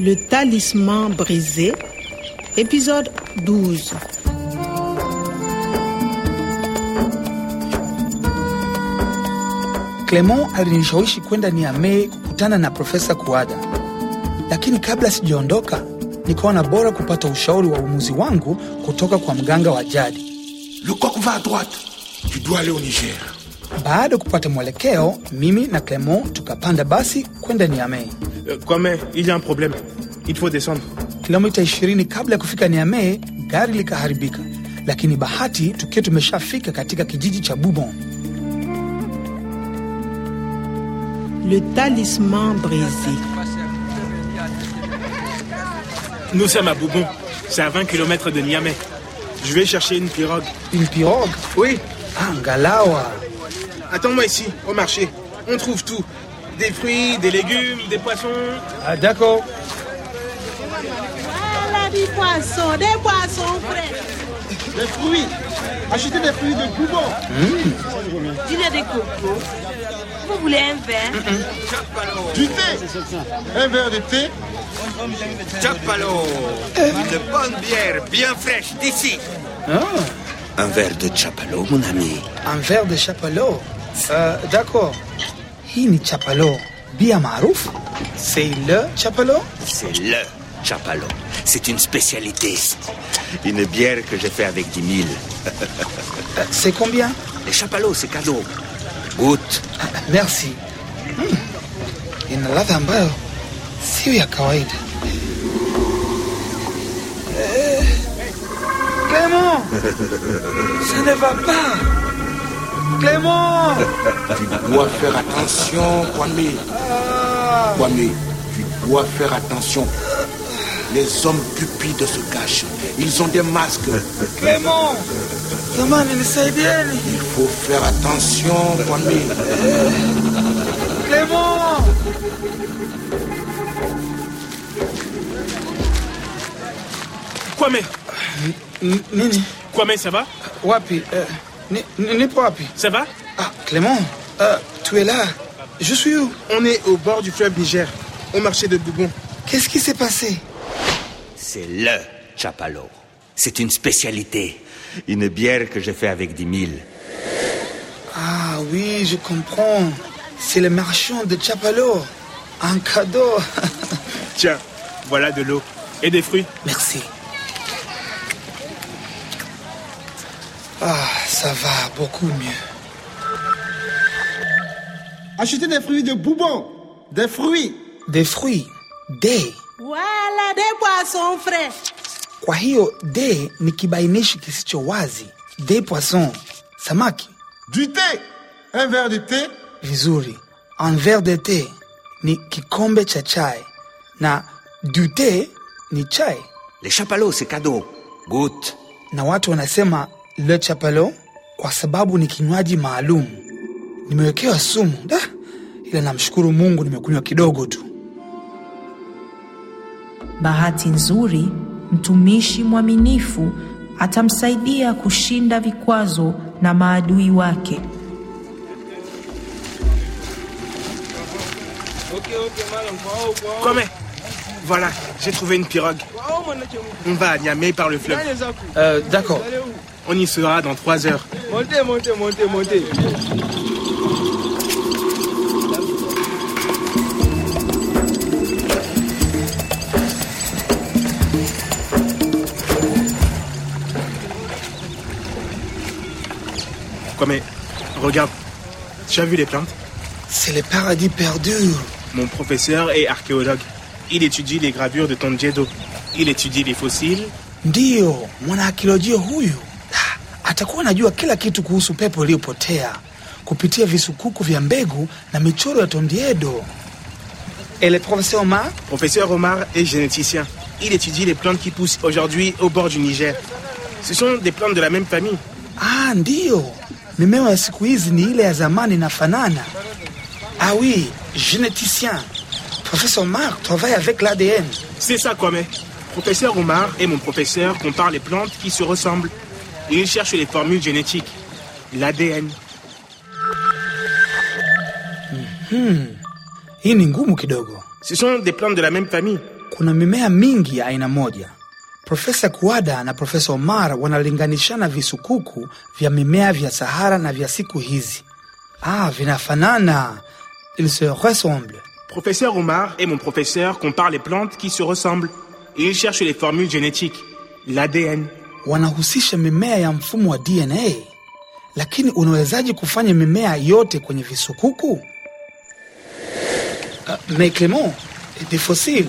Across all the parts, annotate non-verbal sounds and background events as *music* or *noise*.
Le talisman brisé, épisode 12. Clement alinishawishi kwenda Niamey kukutana na Profesa Kuada, lakini kabla sijaondoka, nikaona bora kupata ushauri wa uamuzi wangu kutoka kwa mganga wa jadi. Le coq va à droite. Tu dois aller au Niger. Baada ya kupata mwelekeo, mimi na Clement tukapanda basi kwenda Niamey. Euh, Kwame, il y a un problème. Il faut descendre. Kilomita 20 kabla ya kufika Niamey, gari likaharibika, lakini bahati tukiwa tumeshafika katika kijiji cha Bubon. Le talisman brisé. Nous sommes à Boubon. C'est à 20 km de Niamey. Je vais chercher une pirogue. Une pirogue? Oui, Ah, ngalawa. attends-moi ici, au marché. On trouve tout. Des fruits, des légumes, des poissons. Ah, d'accord. Voilà des poissons, des poissons frais. Des fruits. Achetez des fruits de Boubon. Du lait de coco. Vous voulez un verre? Du thé. Un verre de thé. Chapalo, une bonne bière bien fraîche d'ici. Un verre de Chapalo, mon ami. Un verre de chapalo. Uh, d'accord. Hii ni chapalo, bia maarufu. C'est le chapalo? C'est le Chapalo. C'est une spécialité. Une bière que j'ai fait avec 10 000. Uh, c'est combien? Les Chapalo, c'est cadeau. Goûte. Merci. Hmm. Ina ladha ambayo sio ya kawaida. Eh, Clément, ça ne va pas. Clément, Tu dois faire attention, Kwame. Kwame, tu dois faire attention. Les hommes cupides se cachent. Ils ont des masques. Clément. Il faut faire attention, Kwame. Clément. Kwame, Nini? Kwame, ça va? Wapi? Ni- nipo wapi? Ça va? Ah, Clément, euh, tu es là. Je suis où? On est au bord du fleuve Niger, au marché de Boubon. Qu'est-ce qui s'est passé? C'est le Chapalo. C'est une spécialité. Une bière que j'ai fait avec 10 000. Ah oui, je comprends. C'est le marchand de Chapalo. Un cadeau. *laughs* Tiens, voilà de l'eau. Et des fruits. Merci. Ah, ça va beaucoup mieux. Achetez des fruits de Boubon. Des fruits. Des fruits. De. Voilà des poissons frais. Kwa hiyo de ni kibainishi kisicho wazi. De poisson. Samaki. Du thé. Un verre de thé. Vizuri. Un verre de thé ni kikombe cha chai. Na du thé ni chai. Les Chapalo, c'est cadeau. Goûte. na watu wanasema le chapalo kwa sababu ni kinywaji maalum. Nimewekewa sumu da, ila namshukuru Mungu nimekunywa kidogo tu. Bahati nzuri, mtumishi mwaminifu atamsaidia kushinda vikwazo na maadui wake. Kwame, voilà, j'ai trouvé une pirogue. On va à Niamey par le fleuve. Euh, D'accord. On y sera dans trois heures. Montez, montez, montez, montez. Kwame, regarde. Tu as vu les plantes C'est le paradis perdu. Mon professeur est archéologue. Il étudie les gravures de Tonjedo. Il étudie les fossiles. Ndiyo, mwanaakiolojia huyu ah, atakuwa anajua kila kitu kuhusu pepo iliyopotea kupitia visukuku vya mbegu na michoro ya Tondiedo. Et le professeur Omar? Professeur Omar est généticien. Il étudie les plantes qui poussent aujourd'hui au bord du Niger. Ce sont des plantes de la même famille. Ah, ndiyo, mimea ya siku hizi ni ile ya zamani inafanana. Ah oui, généticien. Professeur Omar travaille avec l'ADN. C'est ça, Kwame. Professeur Omar et mon professeur comparent les plantes qui se ressemblent. Ils cherchent les formules génétiques. L'ADN. Hii ni ngumu kidogo. Ce sont des plantes de la même famille. kuna mimea mingi ya aina moja. Profesa Kuada na Profesa Omar wanalinganishana visukuku vya mimea vya Sahara na vya siku hizi. Ah, vinafanana, ils se ressemblent. Professeur Omar et mon professeur comparent les plantes qui se ressemblent. Ils cherchent les formules génétiques, l'ADN. Wanahusisha mimea ya mfumo wa DNA, lakini unawezaje kufanya mimea yote kwenye visukuku? Uh, mais Clément, des fossiles,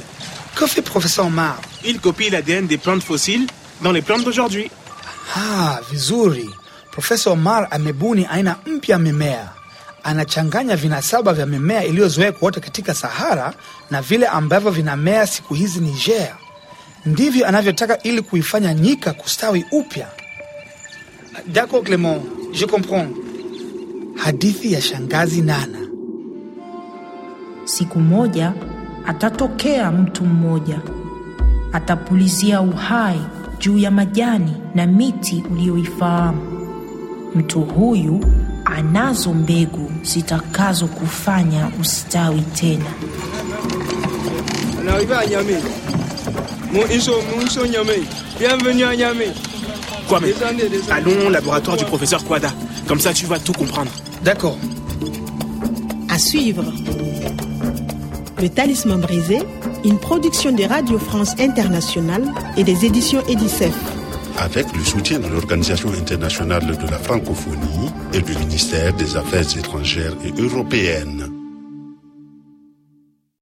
que fait Professeur Mar? Il copie l'ADN des plantes fossiles dans les plantes d'aujourd'hui. Ah, vizuri. Profesa Omar amebuni aina mpya ya mimea. Anachanganya vinasaba vya mimea iliyozoea kuota katika Sahara na vile ambavyo vinamea siku hizi Niger. Ndivyo anavyotaka ili kuifanya nyika kustawi upya. D'accord Clement, je comprends. Hadithi ya shangazi Nana. Siku moja atatokea mtu mmoja, atapulizia uhai juu ya majani na miti uliyoifahamu. Mtu huyu anazo mbegu zitakazo kufanya ustawi tena. Mon Iso, mon Iso Niamey. Bienvenue à Niamey. Quoi, mais Descendez, descendez. Allons au laboratoire du professeur Kwada. Comme ça, tu vas tout comprendre. D'accord. À suivre. Le Talisman brisé, une production de Radio France Internationale et des éditions Edicef. avec le soutien de l'Organisation internationale de la francophonie et du ministère des Affaires étrangères et européennes.